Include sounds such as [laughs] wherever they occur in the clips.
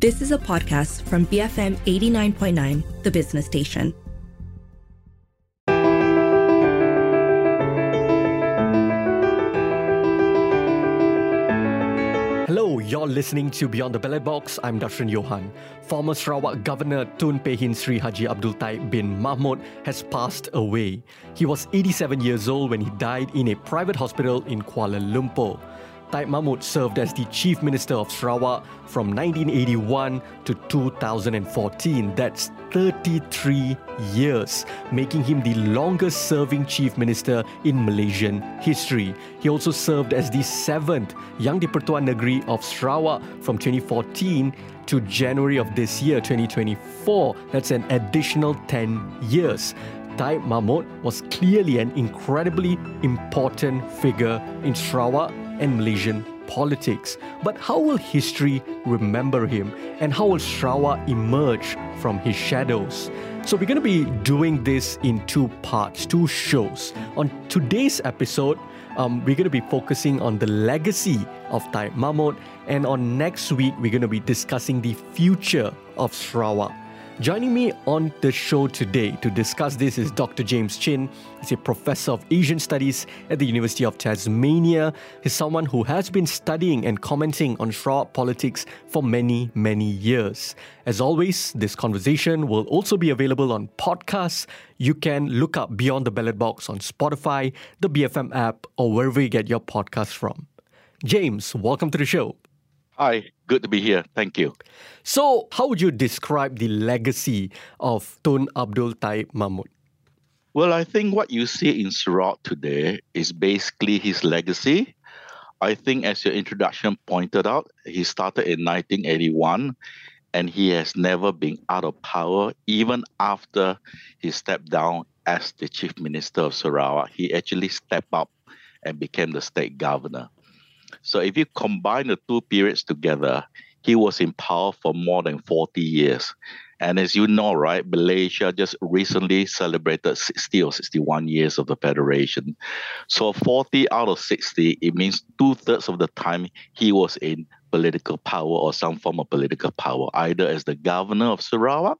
This is a podcast from BFM 89.9, the business station. Hello, you're listening to Beyond the Ballot Box. I'm Dashran Johan. Former Sarawak Governor Tun Pehin Sri Haji Abdul Taib bin Mahmud has passed away. He was 87 years old when he died in a private hospital in Kuala Lumpur. Taib Mahmud served as the Chief Minister of Sarawak from 1981 to 2014. That's 33 years, making him the longest serving Chief Minister in Malaysian history. He also served as the seventh Yang di-Pertua Negeri of Sarawak from 2014 to January of this year, 2024. That's an additional 10 years. Taib Mahmud was clearly an incredibly important figure in Sarawak and Malaysian politics. But how will history remember him and how will Sarawak emerge from his shadows? So, we're going to be doing this in two parts, two shows. On today's episode, um, we're going to be focusing on the legacy of Taib Mahmud, and on next week, we're going to be discussing the future of Sarawak. Joining me on the show today to discuss this is Dr. James Chin. He's a professor of Asian Studies at the University of Tasmania. He's someone who has been studying and commenting on Sarawak politics for many, many years. As always, this conversation will also be available on podcasts. You can look up Beyond the Ballot Box on Spotify, the BFM app, or wherever you get your podcasts from. James, welcome to the show. Hi, good to be here. Thank you. So, how would you describe the legacy of Tun Abdul Taib Mahmud? Well, I think what you see in Sarawak today is basically his legacy. I think, as your introduction pointed out, he started in 1981 and he has never been out of power, even after he stepped down as the chief minister of Sarawak. He actually stepped up and became the state governor. So if you combine the two periods together, he was in power for more than 40 years. And as you know, right, Malaysia just recently celebrated 60 or 61 years of the federation. So 40 out of 60, it means two thirds of the time he was in political power or some form of political power, either as the governor of Sarawak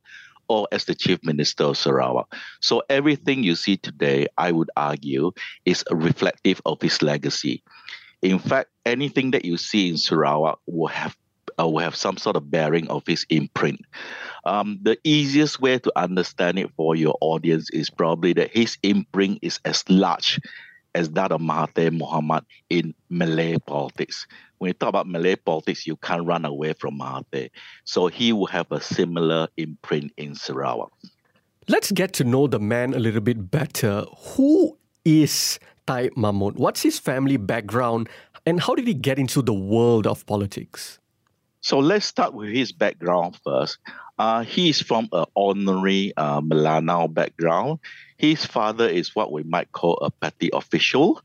or as the chief minister of Sarawak. So everything you see today, I would argue, is reflective of his legacy. In fact, anything that you see in Sarawak will have uh, will have some sort of bearing of his imprint. Um, the easiest way to understand it for your audience is probably that his imprint is as large as that of Mahathir Mohamad in Malay politics. When you talk about Malay politics, you can't run away from Mahathir. So he will have a similar imprint in Sarawak. Let's get to know the man a little bit better. Who is Taib Mahmud? What's his family background and how did he get into the world of politics? So let's start with his background first. Uh, he is from an ordinary uh, background. His father is what we might call a petty official.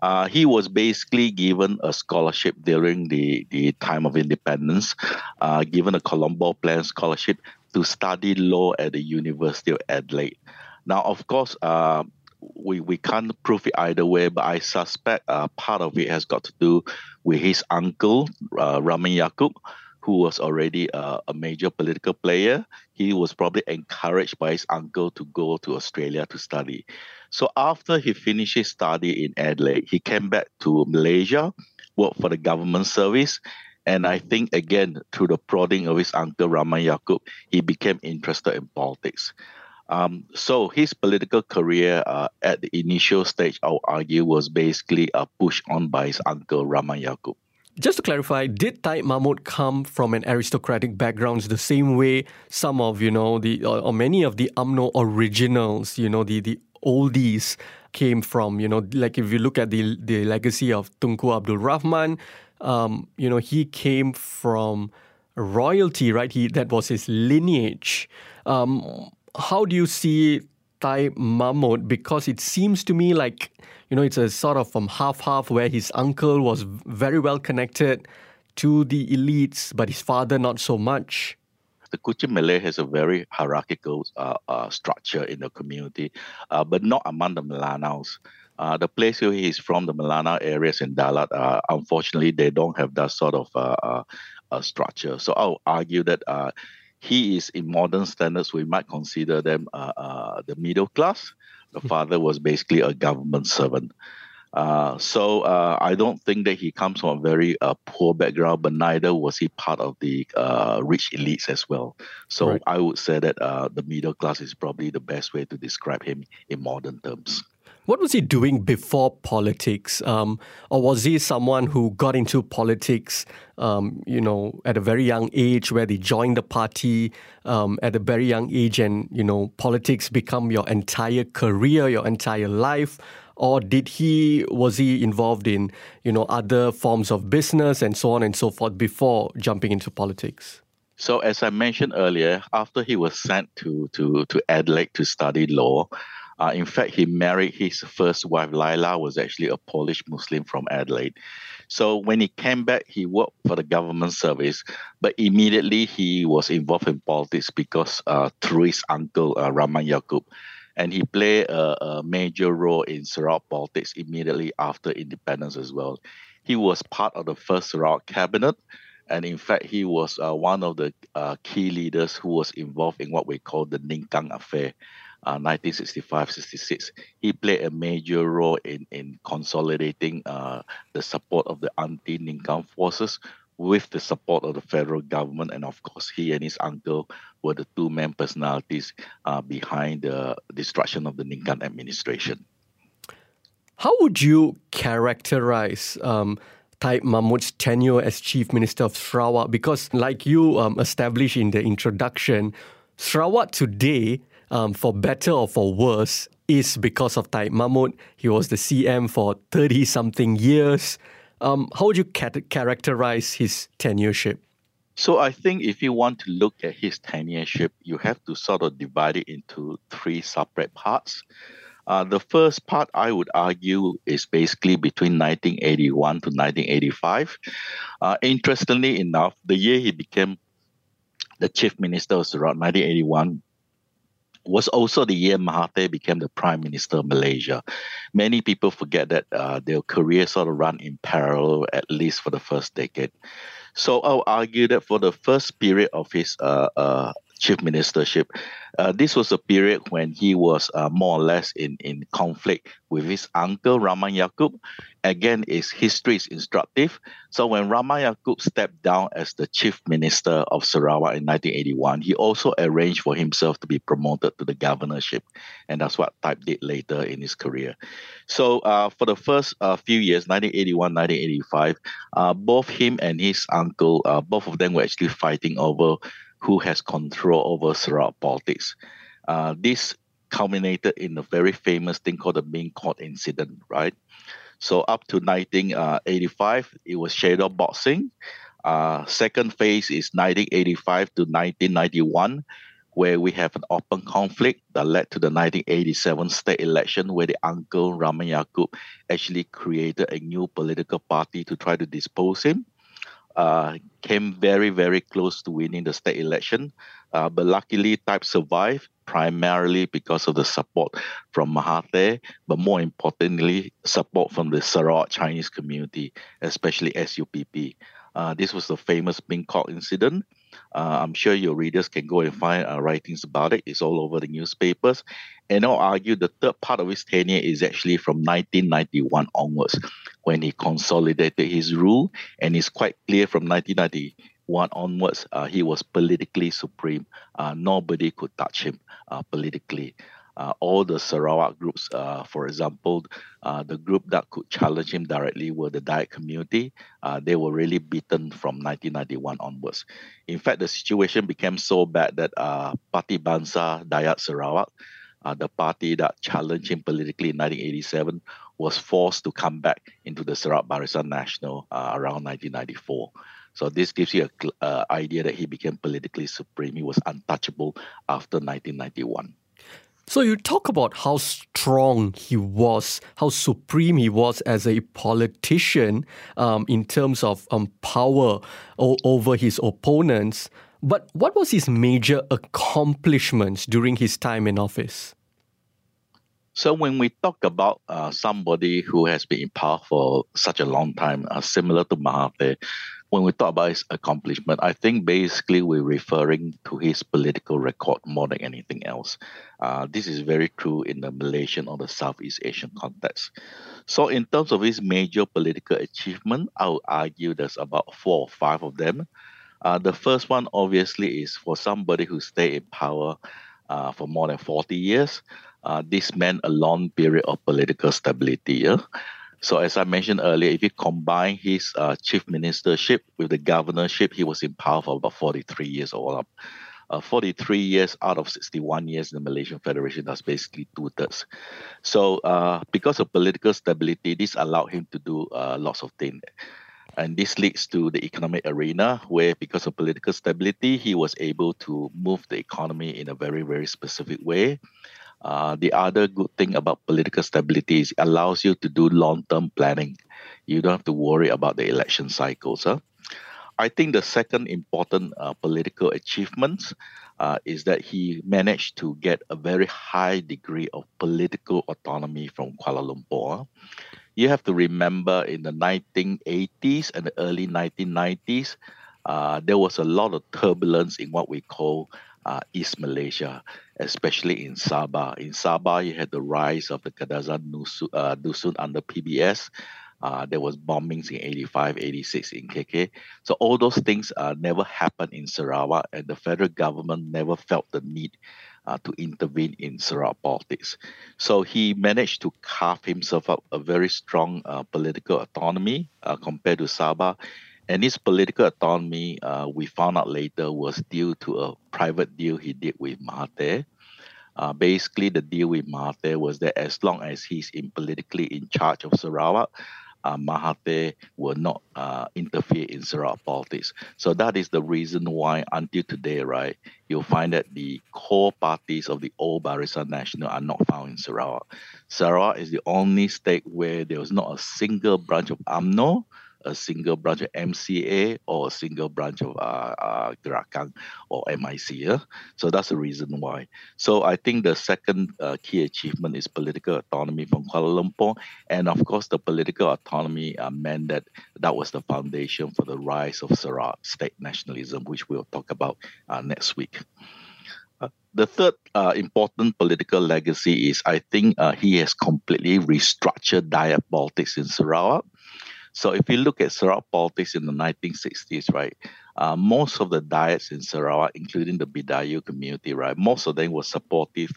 Uh, he was basically given a scholarship during the, the time of independence, uh, given a Colombo Plan scholarship to study law at the University of Adelaide. Now, of course, uh, we, we can't prove it either way, but I suspect uh, part of it has got to do with his uncle, uh, Rahman Yaakob, who was already a major political player. He was probably encouraged by his uncle to go to Australia to study. So after he finished his study in Adelaide, he came back to Malaysia, worked for the government service, and I think again through the prodding of his uncle Rahman Yaakob, he became interested in politics. Um, so his political career uh, at the initial stage, I'll argue, was basically uh, pushed on by his uncle Rahman Yaakob. Just to clarify, did Taib Mahmud come from an aristocratic background the same way some of, you know, the or, or many of the UMNO originals, you know, the, the oldies came from, you know, like if you look at the the legacy of Tunku Abdul Rahman, um, you know, he came from royalty, right? He that was his lineage. Um, how do you see Taib Mahmud? Because it seems to me like, you know, it's a sort of from half half where his uncle was very well connected to the elites, but his father not so much. The Kuching Malay has a very hierarchical uh, uh, structure in the community, uh, but not among the Melanaus. Uh, the place where he's from, the Melanau areas in Dalat, uh, unfortunately, they don't have that sort of uh, structure. So I'll argue that he is, in modern standards, we might consider them uh, uh, the middle class. The hmm. father was basically a government servant. Uh, so uh, I don't think that he comes from a very uh, poor background, but neither was he part of the uh, rich elites as well. So right. I would say that uh, the middle class is probably the best way to describe him in modern terms. What was he doing before politics? Um, or was he someone who got into politics, um, you know, at a very young age, where they joined the party um, at a very young age, and you know, politics become your entire career, your entire life? Or did he was he involved in you know other forms of business and so on and so forth before jumping into politics? So as I mentioned earlier, after he was sent to to to Adelaide to study law, uh, in fact, he married his first wife, Laila, was actually a Polish Muslim from Adelaide. So when he came back, he worked for the government service, but immediately he was involved in politics because uh, through his uncle, uh, Rahman Yaakob. And he played a, a major role in Sarawak politics immediately after independence as well. He was part of the first Sarawak cabinet, and in fact, he was uh, one of the uh, key leaders who was involved in what we call the Ningkan affair, 1965-66, uh, he played a major role in, in consolidating uh, the support of the anti-Ningkan forces with the support of the federal government. And of course, he and his uncle were the two main personalities uh, behind the destruction of the Ningkan administration. How would you characterize um, Taib Mahmud's tenure as Chief Minister of Sarawak? Because, like you um, established in the introduction, Sarawak today um, for better or for worse, is because of Taib Mahmud. He was the CM for 30 something years. Um, how would you characterize his tenureship? So I think if you want to look at his tenureship, you have to sort of divide it into three separate parts. Uh, the first part, I would argue, is basically between 1981 to 1985. Uh, interestingly enough, the year he became the chief minister was around 1981 was also the year Mahathir became the prime minister of Malaysia. Many people forget that uh, their career sort of run in parallel, at least for the first decade. So I'll argue that for the first period of his uh, uh, chief ministership. Uh, this was a period when he was uh, more or less in, in conflict with his uncle Rahman Yaakob. Again, his history is instructive. So when Rahman Yaakob stepped down as the chief minister of Sarawak in 1981, he also arranged for himself to be promoted to the governorship, and that's what Taib did later in his career. So uh, for the first uh, few years, 1981, 1985, uh, both him and his uncle, uh, both of them were actually fighting over who has control over Sarawak politics. Uh, this culminated in a very famous thing called the Ming Court incident, right? So up to 1985, it was shadow boxing. Uh, second phase is 1985 to 1991, where we have an open conflict that led to the 1987 state election, where the uncle Rahman Yaakob actually created a new political party to try to dispose him uh, came very, very close to winning the state election. Uh, but luckily, Taib survived primarily because of the support from Mahathir, but more importantly, support from the Sarawak Chinese community, especially SUPP. Uh, this was the famous Court incident. Uh, I'm sure your readers can go and find uh, writings about it. It's all over the newspapers. And I'll argue the third part of his tenure is actually from 1991 onwards, when he consolidated his rule. And it's quite clear from 1991 onwards, uh, he was politically supreme. Uh, nobody could touch him uh, politically uh, all the Sarawak groups, uh, for example, uh, the group that could challenge him directly were the Dayak community. Uh, they were really beaten from 1991 onwards. In fact, the situation became so bad that uh, Parti Bangsa Dayak Sarawak, uh, the party that challenged him politically in 1987, was forced to come back into the Sarawak Barisan Nasional around 1994. So this gives you an idea that he became politically supreme. He was untouchable after 1991. So you talk about how strong he was, how supreme he was as a politician um, in terms of um, power o- over his opponents. But what was his major accomplishments during his time in office? So when we talk about uh, somebody who has been in power for such a long time, uh, similar to Mahathir, when we talk about his accomplishment, I think basically we're referring to his political record more than anything else. Uh, this is very true in the Malaysian or the Southeast Asian context. So, in terms of his major political achievement, I would argue there's about four or five of them. Uh, the first one, obviously, is for somebody who stayed in power uh, for more than 40 years. Uh, this meant a long period of political stability. Yeah? So, as I mentioned earlier, if you combine his uh, chief ministership with the governorship, he was in power for about 43 years all up. Uh, 43 years out of 61 years in the Malaysian Federation, that's basically two thirds. So, uh, because of political stability, this allowed him to do uh, lots of things. And this leads to the economic arena, where because of political stability, he was able to move the economy in a very, very specific way. Uh, the other good thing about political stability is it allows you to do long-term planning. You don't have to worry about the election cycles. Huh? I think the second important uh, political achievement uh, is that he managed to get a very high degree of political autonomy from Kuala Lumpur. You have to remember in the 1980s and the early 1990s, uh, there was a lot of turbulence in what we call uh, East Malaysia, especially in Sabah. In Sabah, you had the rise of the Kadazan uh, Dusun under PBS. Uh, there was bombings in 85, 86 in KK. So all those things uh, never happened in Sarawak, and the federal government never felt the need uh, to intervene in Sarawak politics. So he managed to carve himself up a very strong uh, political autonomy uh, compared to Sabah. And his political autonomy, uh, we found out later, was due to a private deal he did with Mahathir. Uh, basically, the deal with Mahathir was that as long as he's in politically in charge of Sarawak, uh, Mahathir will not uh, interfere in Sarawak politics. So that is the reason why, until today, right, you'll find that the core parties of the old Barisan Nasional are not found in Sarawak. Sarawak is the only state where there was not a single branch of UMNO a single branch of MCA or a single branch of uh, uh, Gerakan or MIC. Yeah? So that's the reason why. So I think the second uh, key achievement is political autonomy from Kuala Lumpur. And of course, the political autonomy uh, meant that that was the foundation for the rise of Sarawak state nationalism, which we'll talk about uh, next week. Uh, the third uh, important political legacy is I think uh, he has completely restructured Dayak politics in Sarawak. So if you look at Sarawak politics in the 1960s, right, uh, most of the Dayaks in Sarawak, including the Bidayuh community, right, most of them were supportive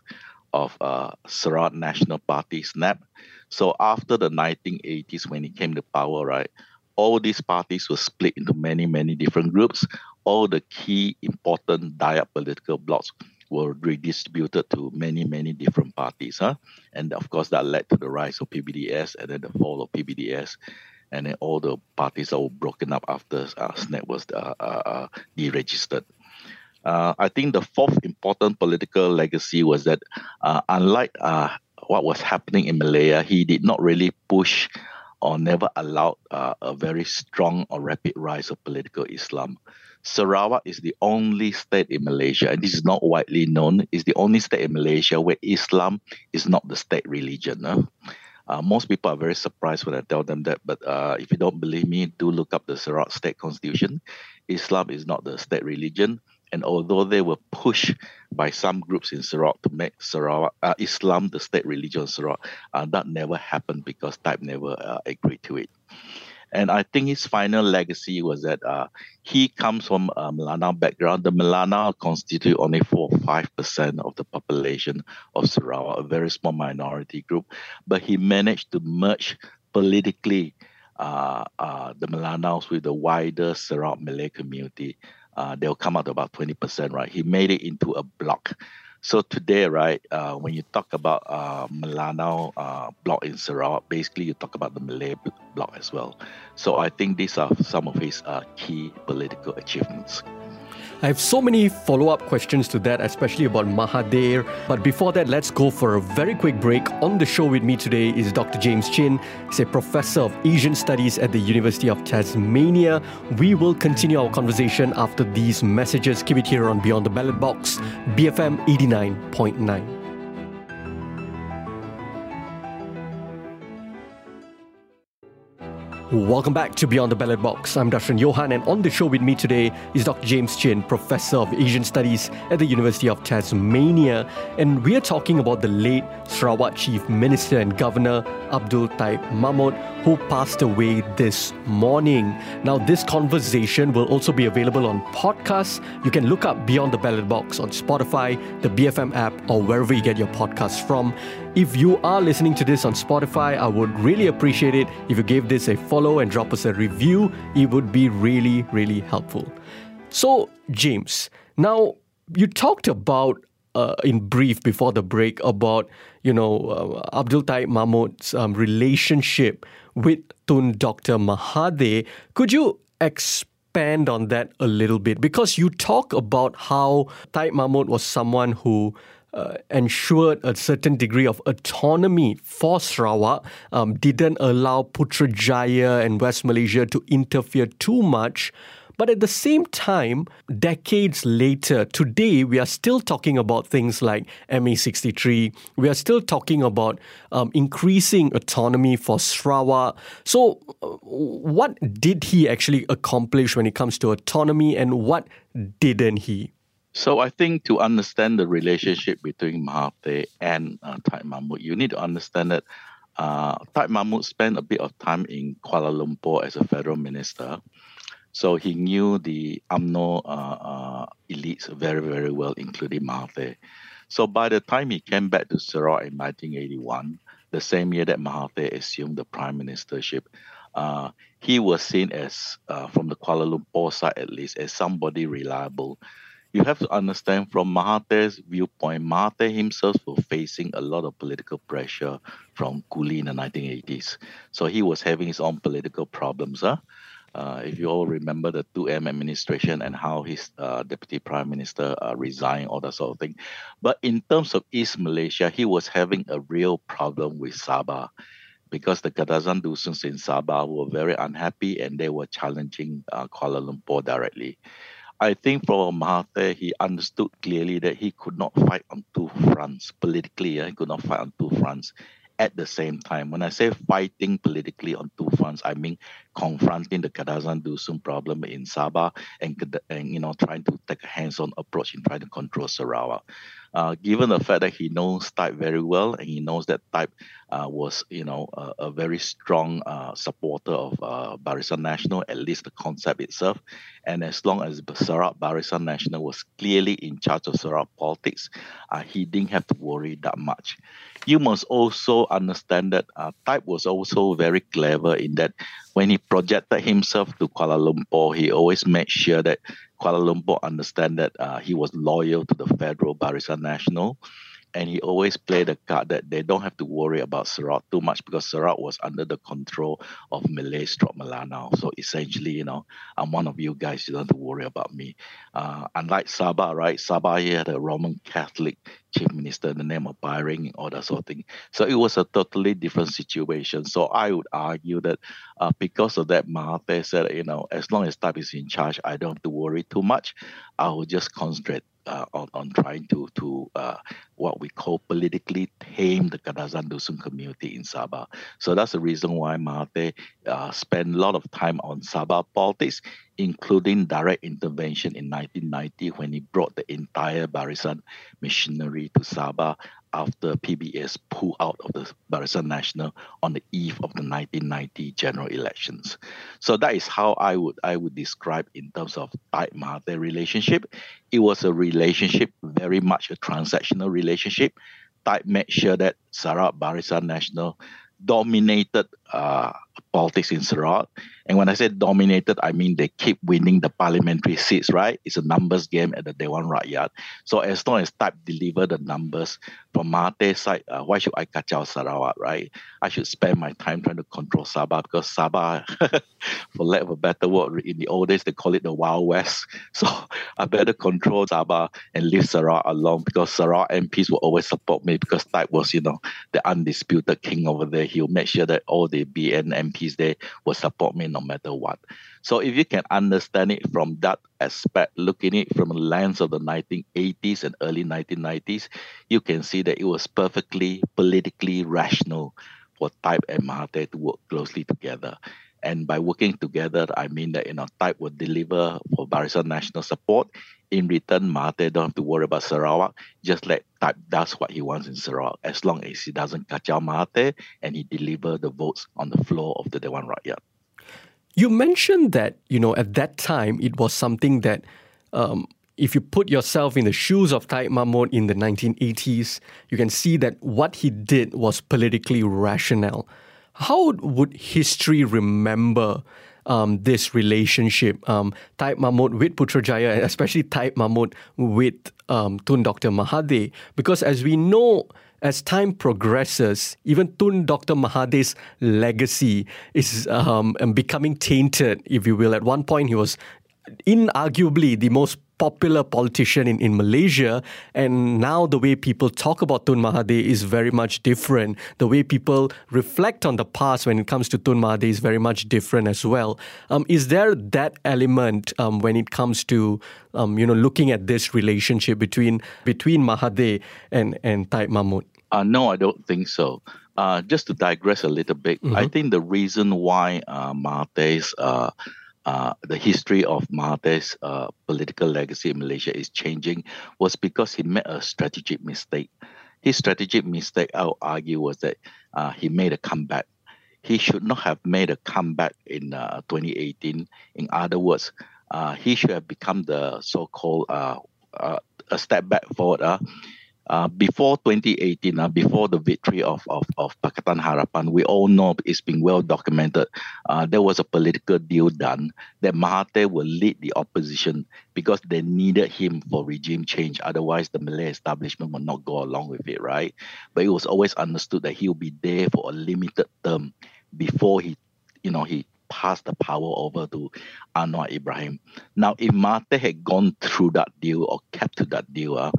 of uh, Sarawak National Party, SNAP. So after the 1980s, when he came to power, right, all these parties were split into many, many different groups. All the key important Dayak political blocks were redistributed to many, many different parties. Huh? And of course, that led to the rise of PBDS and then the fall of PBDS and then all the parties are broken up after uh, SNAP was uh, uh, uh, deregistered. Uh, I think the fourth important political legacy was that, uh, unlike what was happening in Malaya, he did not really push or never allowed a very strong or rapid rise of political Islam. Sarawak is the only state in Malaysia, and this is not widely known, is the only state in Malaysia where Islam is not the state religion. Uh, most people are very surprised when I tell them that, but uh, if you don't believe me, do look up the Sarawak state constitution. Islam is not the state religion, and although they were pushed by some groups in Sarawak to make Sarawak uh, Islam the state religion of Sarawak, uh, that never happened because Taib never uh, agreed to it. And I think his final legacy was that uh, he comes from a Melanau background. The Melanau constitute only 4 or 5% of the population of Sarawak, a very small minority group. But he managed to merge politically uh, uh, the Melanaus with the wider Sarawak Malay community. Uh, they'll come out to about 20%, right? He made it into a block. So today, right, uh, when you talk about uh, uh, block in Sarawak, basically you talk about the Malay block as well. So I think these are some of his uh, key political achievements. I have so many follow up questions to that, especially about Mahathir. But before that, let's go for a very quick break. On the show with me today is Dr. James Chin. He's a professor of Asian Studies at the University of Tasmania. We will continue our conversation after these messages. Keep it here on Beyond the Ballot Box, BFM 89.9. Welcome back to Beyond the Ballot Box. I'm Dr. Johan, and on the show with me today is Dr. James Chin, Professor of Asian Studies at the University of Tasmania. And we are talking about the late Sarawak Chief Minister and Governor Abdul Taib Mahmud, who passed away this morning. Now, this conversation will also be available on podcasts. You can look up Beyond the Ballot Box on Spotify, the BFM app, or wherever you get your podcasts from. If you are listening to this on Spotify, I would really appreciate it if you gave this a follow and drop us a review. It would be really, really helpful. So, James, now you talked about uh, in brief before the break about you know uh, Abdul Taib Mahmud's um, relationship with Tun Dr. Mahathir. Could you expand on that a little bit? Because you talk about how Taib Mahmud was someone who uh, ensured a certain degree of autonomy for Sarawak, um, didn't allow Putrajaya and West Malaysia to interfere too much. But at the same time, decades later, today we are still talking about things like MA63. We are still talking about um, increasing autonomy for Sarawak. So, what did he actually accomplish when it comes to autonomy, and what didn't he? So I think to understand the relationship between Mahathir and uh, Mahmud, you need to understand that uh, Mahmud spent a bit of time in Kuala Lumpur as a federal minister. So he knew the UMNO uh, uh, elites very, very well, including Mahathir. So by the time he came back to Sarawak in 1981, the same year that Mahathir assumed the prime ministership, uh, he was seen as, uh, from the Kuala Lumpur side at least, as somebody reliable you have to understand from Mahathir's viewpoint, Mahathir himself was facing a lot of political pressure from Ku Li in the 1980s. So he was having his own political problems. Huh? Uh, if you all remember the 2M administration and how his uh, deputy prime minister uh, resigned, all that sort of thing. But in terms of East Malaysia, he was having a real problem with Sabah because the Kadazan Dusuns in Sabah were very unhappy and they were challenging uh, Kuala Lumpur directly. I think for Mahathir, he understood clearly that he could not fight on two fronts politically. he could not fight on two fronts at the same time. When I say fighting politically on two fronts, I mean confronting the Kadazan Dusun problem in Sabah and, and you know trying to take a hands-on approach in trying to control Sarawak. Uh, given the fact that he knows Taib very well and he knows that Taib uh, was, you know, a, a very strong uh, supporter of uh, Barisan Nasional, at least the concept itself. And as long as Sarawak Barisan Nasional was clearly in charge of Sarawak politics, uh, he didn't have to worry that much. You must also understand that uh, Taib was also very clever in that when he projected himself to Kuala Lumpur, he always made sure that Kuala Lumpur understand that uh, he was loyal to the federal Barisan Nasional and he always played the card that they don't have to worry about Sarawak too much because Sarawak was under the control of Malay stroke Melanau. So essentially, you know, I'm one of you guys, you don't have to worry about me. Uh, unlike Sabah, right? Sabah here had a Roman Catholic chief minister in the name of and all that sort of thing. So it was a totally different situation. So I would argue that uh, because of that, Mahathir said, you know, as long as Taib is in charge, I don't have to worry too much. I will just concentrate uh, on, on trying to to uh, what we call politically tame the Kadazan Dusun community in Sabah. So that's the reason why Mahathir uh, spent a lot of time on Sabah politics, including direct intervention in 1990 when he brought the entire Barisan machinery to Sabah after PBS pulled out of the Barisan Nasional on the eve of the 1990 general elections. So that is how I would I would describe in terms of Taib Mahathir relationship. It was a relationship very much a transactional relationship. Taib made sure that Sarawak Barisan Nasional dominated uh, politics in Sarawak. And when I say dominated, I mean they keep winning the parliamentary seats, right? It's a numbers game at the Dewan Rakyat. So as long as Taib deliver the numbers from Mahathir's side, uh, why should I kacau Sarawak, right? I should spend my time trying to control Sabah because Sabah, [laughs] for lack of a better word, in the old days they call it the Wild West. [laughs] So I better control Sabah and leave Sarawak alone because Sarawak MPs will always support me because Taib was, you know, the undisputed king over there. He'll make sure that all the BN MPs there will support me no matter what. So if you can understand it from that aspect, looking it from the lens of the 1980s and early 1990s, you can see that it was perfectly politically rational for Taib and Mahathir to work closely together. And by working together, I mean that you know Taib will deliver for Barisan Nasional support. In return, Mahathir don't have to worry about Sarawak. Just let Taib does what he wants in Sarawak, as long as he doesn't catch kacau Mahathir and he deliver the votes on the floor of the Dewan Rakyat. You mentioned that you know at that time it was something that. Um, if you put yourself in the shoes of Taib Mahmud in the 1980s, you can see that what he did was politically rational. How would history remember um, this relationship, um, Taib Mahmud with Putrajaya, especially Taib Mahmud with um, Tun Dr. Mahathir? Because as we know, as time progresses, even Tun Dr. Mahathir's legacy is um, becoming tainted, if you will. At one point, he was inarguably the most popular politician in, in Malaysia. And now the way people talk about Tun Mahathir is very much different. The way people reflect on the past when it comes to Tun Mahathir is very much different as well. Um, is there that element um, when it comes to um, you know looking at this relationship between between Mahathir and and Taib Mahmud? Uh, no, I don't think so. Uh, just to digress a little bit, mm-hmm. I think the reason why uh, Mahathir's uh, uh, the history of Mahathir's uh, political legacy in Malaysia is changing was because he made a strategic mistake. His strategic mistake, I would argue, was that uh, he made a comeback. He should not have made a comeback in uh, 2018. In other words, uh, he should have become the so-called uh, a step back forward uh, before 2018, uh, before the victory of, of, of Pakatan Harapan, we all know it's been well documented. Uh, there was a political deal done that Mahathir will lead the opposition because they needed him for regime change. Otherwise, the Malay establishment will not go along with it, right? But it was always understood that he'll be there for a limited term before he, you know, he passed the power over to Anwar Ibrahim. Now, if Mahathir had gone through that deal or kept to that deal, uh,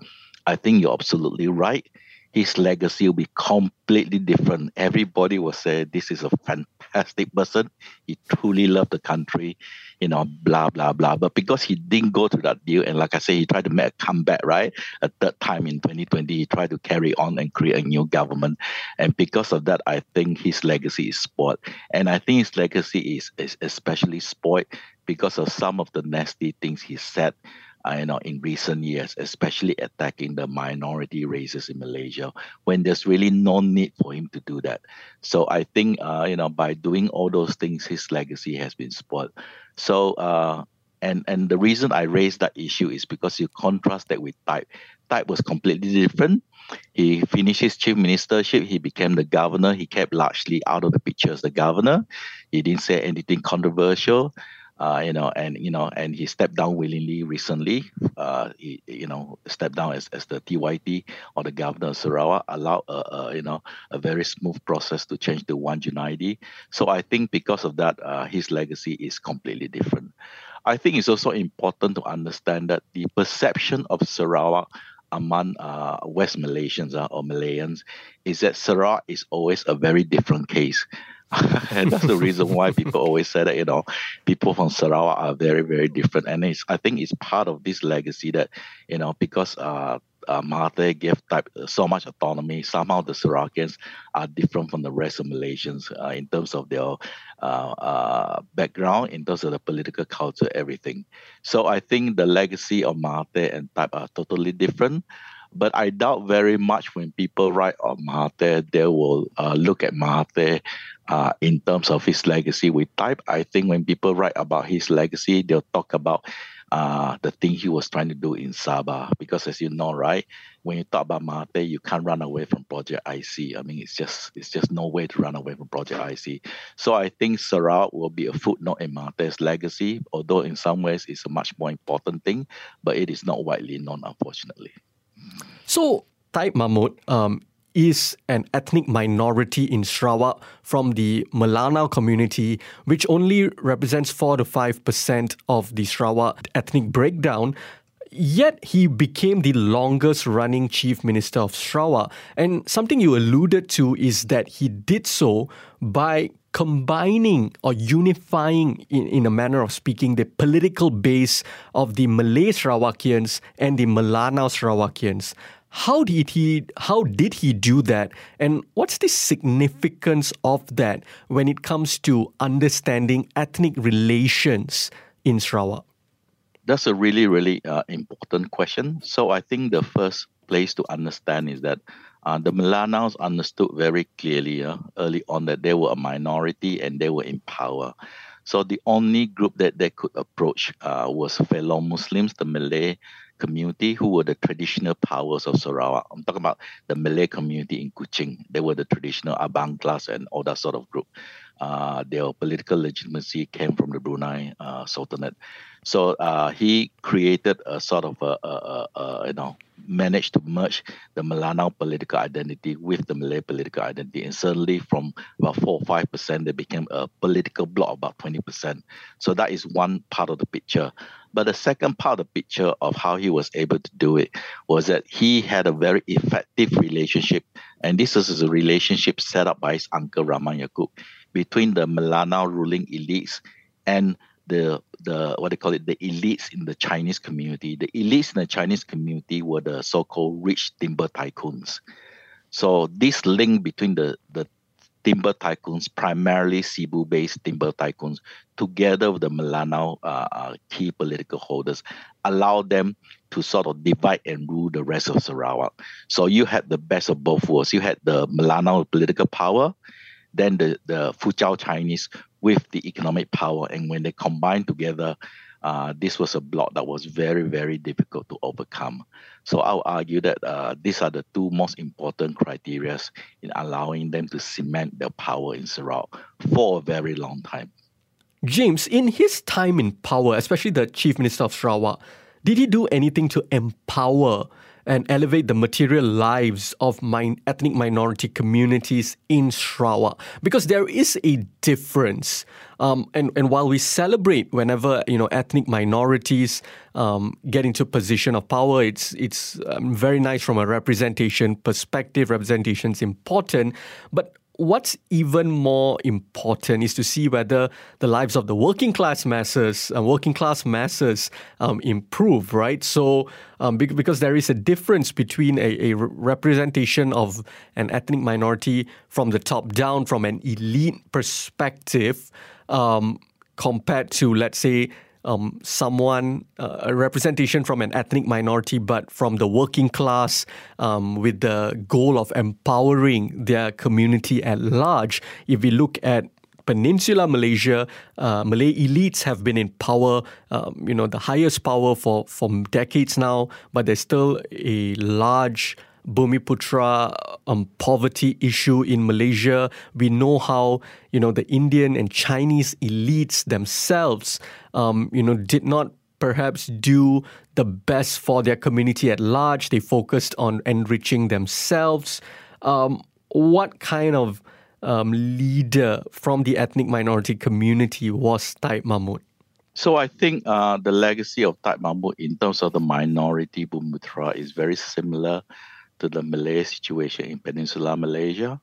I think you're absolutely right. His legacy will be completely different. Everybody will say this is a fantastic person. He truly loved the country, you know, blah, blah, blah. But because he didn't go to that deal, and like I say, he tried to make a comeback, right? A third time in 2020, he tried to carry on and create a new government. And because of that, I think his legacy is spoiled. And I think his legacy is, is especially spoiled because of some of the nasty things he said you know, in recent years, especially attacking the minority races in Malaysia, when there's really no need for him to do that. So I think, uh, you know, by doing all those things, his legacy has been spoiled. So, uh, and and the reason I raised that issue is because you contrast that with Taib. Taib was completely different. He finished his chief ministership. He became the governor. He kept largely out of the picture as the governor. He didn't say anything controversial uh, you know, and you know, and he stepped down willingly recently. Uh, he, you know, stepped down as, as the TYT or the governor of Sarawak, allowed a, you know a very smooth process to change to Wan Junaidi. So I think because of that, uh, his legacy is completely different. I think it's also important to understand that the perception of Sarawak among uh, West Malaysians uh, or Malayans is that Sarawak is always a very different case. [laughs] and that's the reason why people always say that you know people from Sarawak are very very different, and it's I think it's part of this legacy that you know because uh, uh, Mahathir gave Taib so much autonomy. Somehow the Sarawakians are different from the rest of Malaysians uh, in terms of their uh, uh, background, in terms of the political culture, everything. So I think the legacy of Mahathir and Taib are totally different. But I doubt very much when people write on Mahathir, they will uh, look at Mahathir uh, in terms of his legacy with Taib. I think when people write about his legacy, they'll talk about uh, the thing he was trying to do in Sabah. Because as you know, right, when you talk about Mahathir, you can't run away from Project IC. I mean, it's just it's just no way to run away from Project IC. So I think Sarawak will be a footnote in Mahathir's legacy, although in some ways it's a much more important thing, but it is not widely known, unfortunately. So, Taib Mahmud um, is an ethnic minority in Sarawak from the Melanau community, which only represents 4 to 5% of the Sarawak ethnic breakdown. Yet he became the longest running chief minister of Sarawak. And something you alluded to is that he did so by combining or unifying, in, in a manner of speaking, the political base of the Malay Sarawakians and the Melanau Sarawakians. How did he how did he do that? And what's the significance of that when it comes to understanding ethnic relations in Sarawak? That's a really, really uh, important question. So I think the first place to understand is that uh, the Melanaus understood very clearly uh, early on that they were a minority and they were in power. So the only group that they could approach uh, was fellow Muslims, the Malay community, who were the traditional powers of Sarawak. I'm talking about the Malay community in Kuching. They were the traditional Abang class and all that sort of group. Uh, their political legitimacy came from the Brunei uh, Sultanate. So uh, he created a sort of a, a, a, you know managed to merge the Melanau political identity with the Malay political identity, and suddenly from about four or five percent, they became a political bloc about twenty percent. So that is one part of the picture. But the second part of the picture of how he was able to do it was that he had a very effective relationship, and this is a relationship set up by his uncle Rahman Yaakob between the Melanau ruling elites and the the what they call it the elites in the Chinese community. The elites in the Chinese community were the so-called rich timber tycoons. So this link between the the timber tycoons, primarily Sibu-based timber tycoons, together with the Melanau uh, uh, key political holders, allowed them to sort of divide and rule the rest of Sarawak. So you had the best of both worlds. You had the Melanau political power, then the, the Fuzhou Chinese with the economic power. And when they combined together, uh, this was a block that was very, very difficult to overcome. So I'll argue that uh, these are the two most important criteria in allowing them to cement their power in Sarawak for a very long time. James, in his time in power, especially the Chief Minister of Sarawak, did he do anything to empower and elevate the material lives of min- ethnic minority communities in Sarawak because there is a difference. Um, and, and while we celebrate whenever you know ethnic minorities um, get into a position of power, it's it's um, very nice from a representation perspective. Representation is important, but what's even more important is to see whether the lives of the working class masses, uh, working class masses, um, improve, right? So, um, because there is a difference between a, a, representation of an ethnic minority from the top down, from an elite perspective, um, compared to, let's say, um, someone, uh, a representation from an ethnic minority, but from the working class um, with the goal of empowering their community at large. If we look at Peninsula Malaysia, uh, Malay elites have been in power, um, you know, the highest power for, for decades now, but there's still a large Bumiputra um, poverty issue in Malaysia. We know how you know the Indian and Chinese elites themselves, um, you know, did not perhaps do the best for their community at large. They focused on enriching themselves. Um, what kind of um, leader from the ethnic minority community was Taib Mahmud? So I think uh, the legacy of Taib Mahmud in terms of the minority Bumiputra is very similar to the Malay situation in Peninsular Malaysia.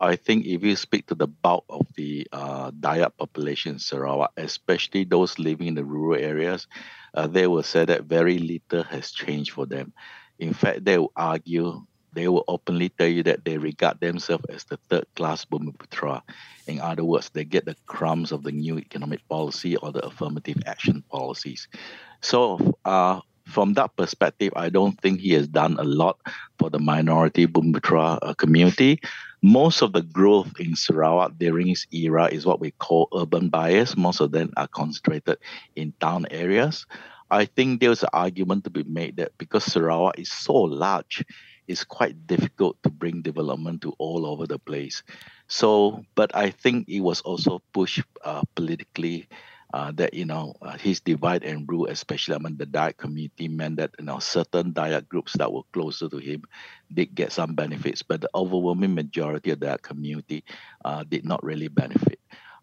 I think if you speak to the bulk of the uh, Dayak population in Sarawak, especially those living in the rural areas, uh, they will say that very little has changed for them. In fact, they will argue, they will openly tell you that they regard themselves as the third class Bumiputra. In other words, they get the crumbs of the new economic policy or the affirmative action policies. So, uh, from that perspective, I don't think he has done a lot for the minority Bumiputra uh, community. Most of the growth in Sarawak during his era is what we call urban bias. Most of them are concentrated in town areas. I think there's an argument to be made that because Sarawak is so large, it's quite difficult to bring development to all over the place. So, but I think it was also pushed uh, politically uh, that you know uh, his divide and rule, especially among the Dayak community, meant that you know certain Dayak groups that were closer to him did get some benefits, but the overwhelming majority of that community uh, did not really benefit.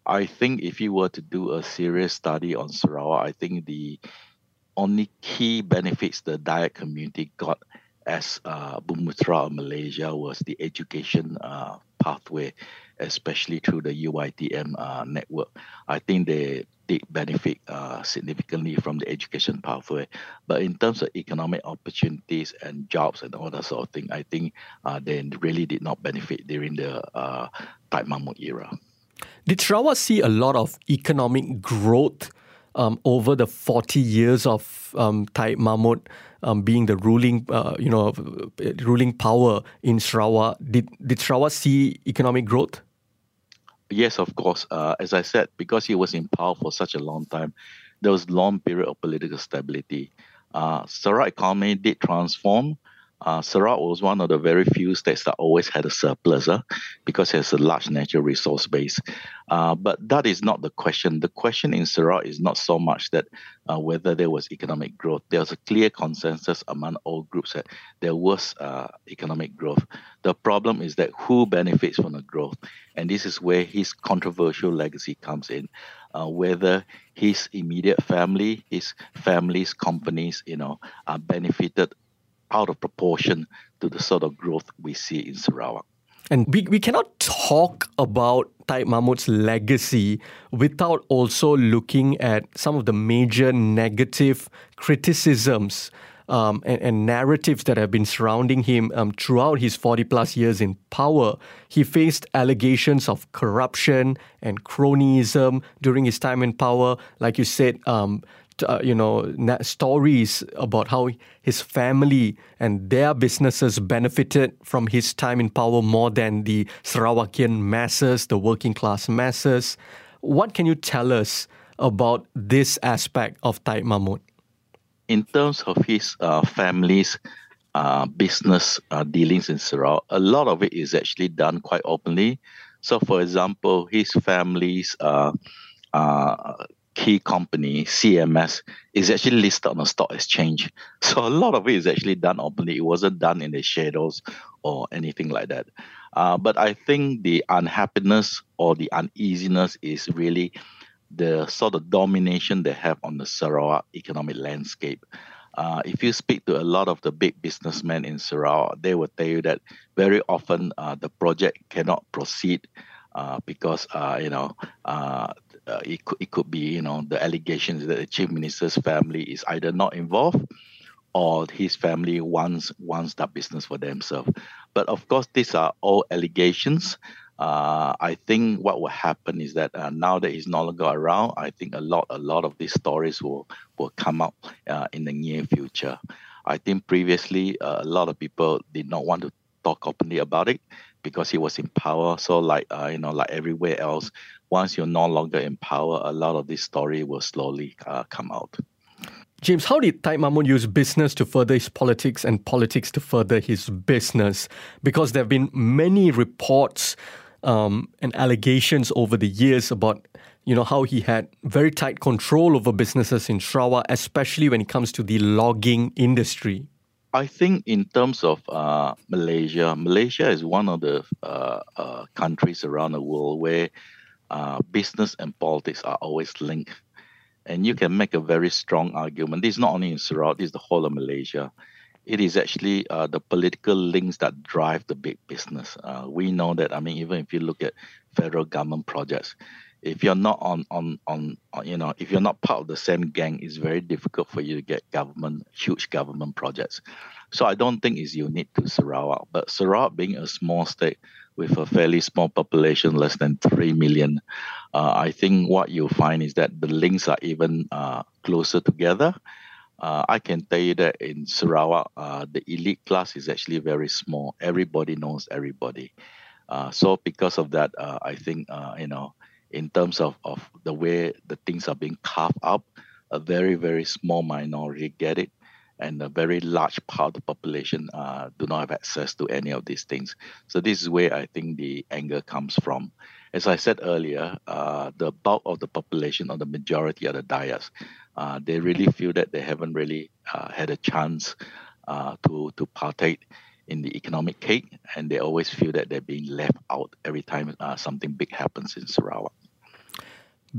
I think if you were to do a serious study on Sarawak, I think the only key benefits the Dayak community got as uh, Bumiputra Malaysia was the education uh, pathway, especially through the UITM uh, network. I think they did benefit uh, significantly from the education pathway. But in terms of economic opportunities and jobs and all that sort of thing, I think uh, they really did not benefit during the uh, Taib Mahmud era. Did Sarawak see a lot of economic growth um, over the 40 years of um, Taib Mahmud um, being the ruling, uh, you know, ruling power in Sarawak? Did, did Sarawak see economic growth? Yes, of course. Uh, as I said, because he was in power for such a long time, there was long period of political stability. Uh, Sarawak economy did transform. Uh, Sarawak was one of the very few states that always had a surplus uh, because it has a large natural resource base. Uh, but that is not the question. The question in Sarawak is not so much that uh, whether there was economic growth. There was a clear consensus among all groups that there was uh, economic growth. The problem is that who benefits from the growth, and this is where his controversial legacy comes in. Uh, whether his immediate family, his family's companies, you know, are benefited out of proportion to the sort of growth we see in Sarawak. And we, we cannot talk about Taib Mahmud's legacy without also looking at some of the major negative criticisms um, and, and, narratives that have been surrounding him um, throughout his 40 plus years in power. He faced allegations of corruption and cronyism during his time in power. Like you said, um, uh, you know stories about how his family and their businesses benefited from his time in power more than the Sarawakian masses, the working class masses. What can you tell us about this aspect of Taib Mahmud? In terms of his uh, family's uh, business uh, dealings in Sarawak, a lot of it is actually done quite openly. So, for example, his family's uh, uh, key company, CMS, is actually listed on a stock exchange. [laughs] So a lot of it is actually done openly. It wasn't done in the shadows or anything like that. Uh, but I think the unhappiness or the uneasiness is really the sort of domination they have on the Sarawak economic landscape. Uh, if you speak to a lot of the big businessmen in Sarawak, they will tell you that very often uh, the project cannot proceed uh, because uh, you know uh, it could it could be you know the allegations that the chief minister's family is either not involved or his family wants wants that business for themselves. But of course, these are all allegations. Uh, I think what will happen is that uh, now that he's no longer around, I think a lot a lot of these stories will will come up uh, in the near future. I think previously uh, a lot of people did not want to talk openly about it because he was in power. So like uh, you know like everywhere else, once you're no longer in power, a lot of this story will slowly uh, come out. James, how did Taib Mahmud use business to further his politics and politics to further his business? Because there have been many reports um, and allegations over the years about you know how he had very tight control over businesses in Sarawak, especially when it comes to the logging industry. I think in terms of uh, Malaysia, Malaysia is one of the uh, uh, countries around the world where uh, business and politics are always linked. And you can make a very strong argument. This is not only in Sarawak, this is the whole of Malaysia. It is actually uh, the political links that drive the big business. Uh, we know that, I mean, even if you look at federal government projects, if you're not on, on, on, on, you know, if you're not part of the same gang, it's very difficult for you to get government, huge government projects. So I don't think it's unique to Sarawak. But Sarawak being a small state, with a fairly small population, less than 3 million, uh, I think what you'll find is that the links are even uh, closer together. Uh, I can tell you that in Sarawak, uh, the elite class is actually very small. Everybody knows everybody. Uh, so because of that, uh, I think, you know, in terms of, of the way the things are being carved up, a very, very small minority get it and a very large part of the population uh, do not have access to any of these things. So this is where I think the anger comes from. As I said earlier, uh, the bulk of the population or the majority of the Dayaks, uh, they really feel that they haven't really uh, had a chance uh, to to partake in the economic cake, and they always feel that they're being left out every time uh, something big happens in Sarawak.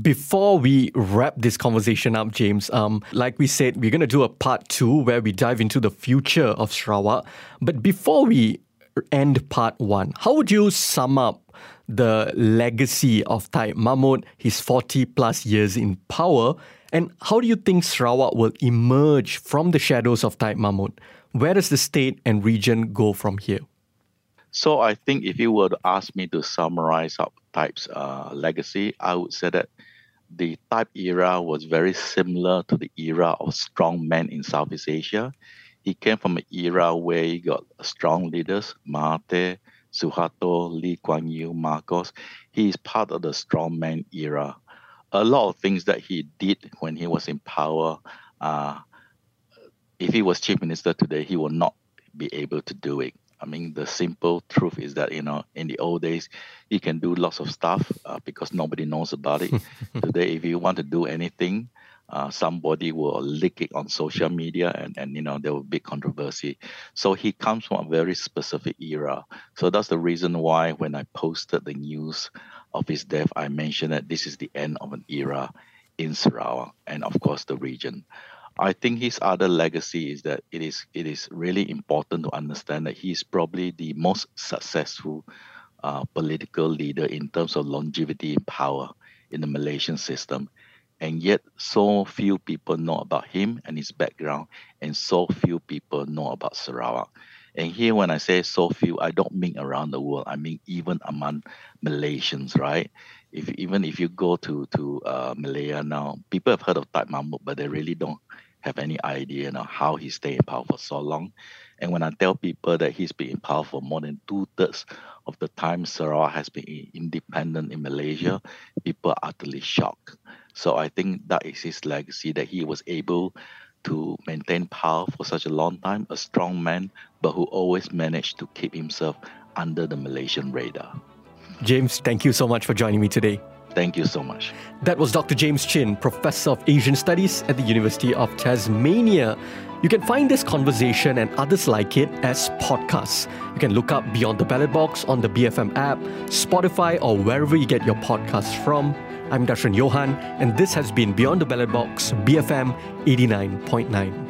Before we wrap this conversation up, James, um, like we said, we're going to do a part two where we dive into the future of Sarawak. But before we end part one, how would you sum up the legacy of Taib Mahmud, his 40 plus years in power, and how do you think Sarawak will emerge from the shadows of Taib Mahmud? Where does the state and region go from here? So I think if you were to ask me to summarize up Taib's uh, legacy, I would say that the Taib era was very similar to the era of strong men in Southeast Asia. He came from an era where you got strong leaders, Mahathir, Suharto, Lee Kuan Yew, Marcos. He is part of the strongman era. A lot of things that he did when he was in power, uh, if he was chief minister today, he will not be able to do it. I mean, the simple truth is that you know, in the old days, you can do lots of stuff uh, because nobody knows about it. [laughs] today, if you want to do anything, uh, somebody will leak it on social media and, and you know there will be controversy. So he comes from a very specific era. So that's the reason why when i posted the news of his death i mentioned that this is the end of an era in sarawak and of course the region i think his other legacy is that it is it is really important to understand that he is probably the most successful uh, political leader in terms of longevity in power in the malaysian system and yet so few people know about him and his background, and so few people know about Sarawak. And here, when I say so few, I don't mean around the world. I mean even among Malaysians, right? If even if you go to to uh, Malaya now, people have heard of Taib Mahmud, but they really don't have any idea you know, how he stayed in power for so long. And when I tell people that he's been in power for more than two thirds of the time Sarawak has been independent in Malaysia, people are utterly shocked. So I think that is his legacy that he was able to maintain power for such a long time, a strong man, but who always managed to keep himself under the Malaysian radar. James, thank you so much for joining me today. Thank you so much. That was Dr. James Chin, Professor of Asian Studies at the University of Tasmania. You can find this conversation and others like it as podcasts. You can look up Beyond the Ballot Box on the BFM app, Spotify, or wherever you get your podcasts from. I'm Darshan Johan, and this has been Beyond the Ballot Box, BFM 89.9.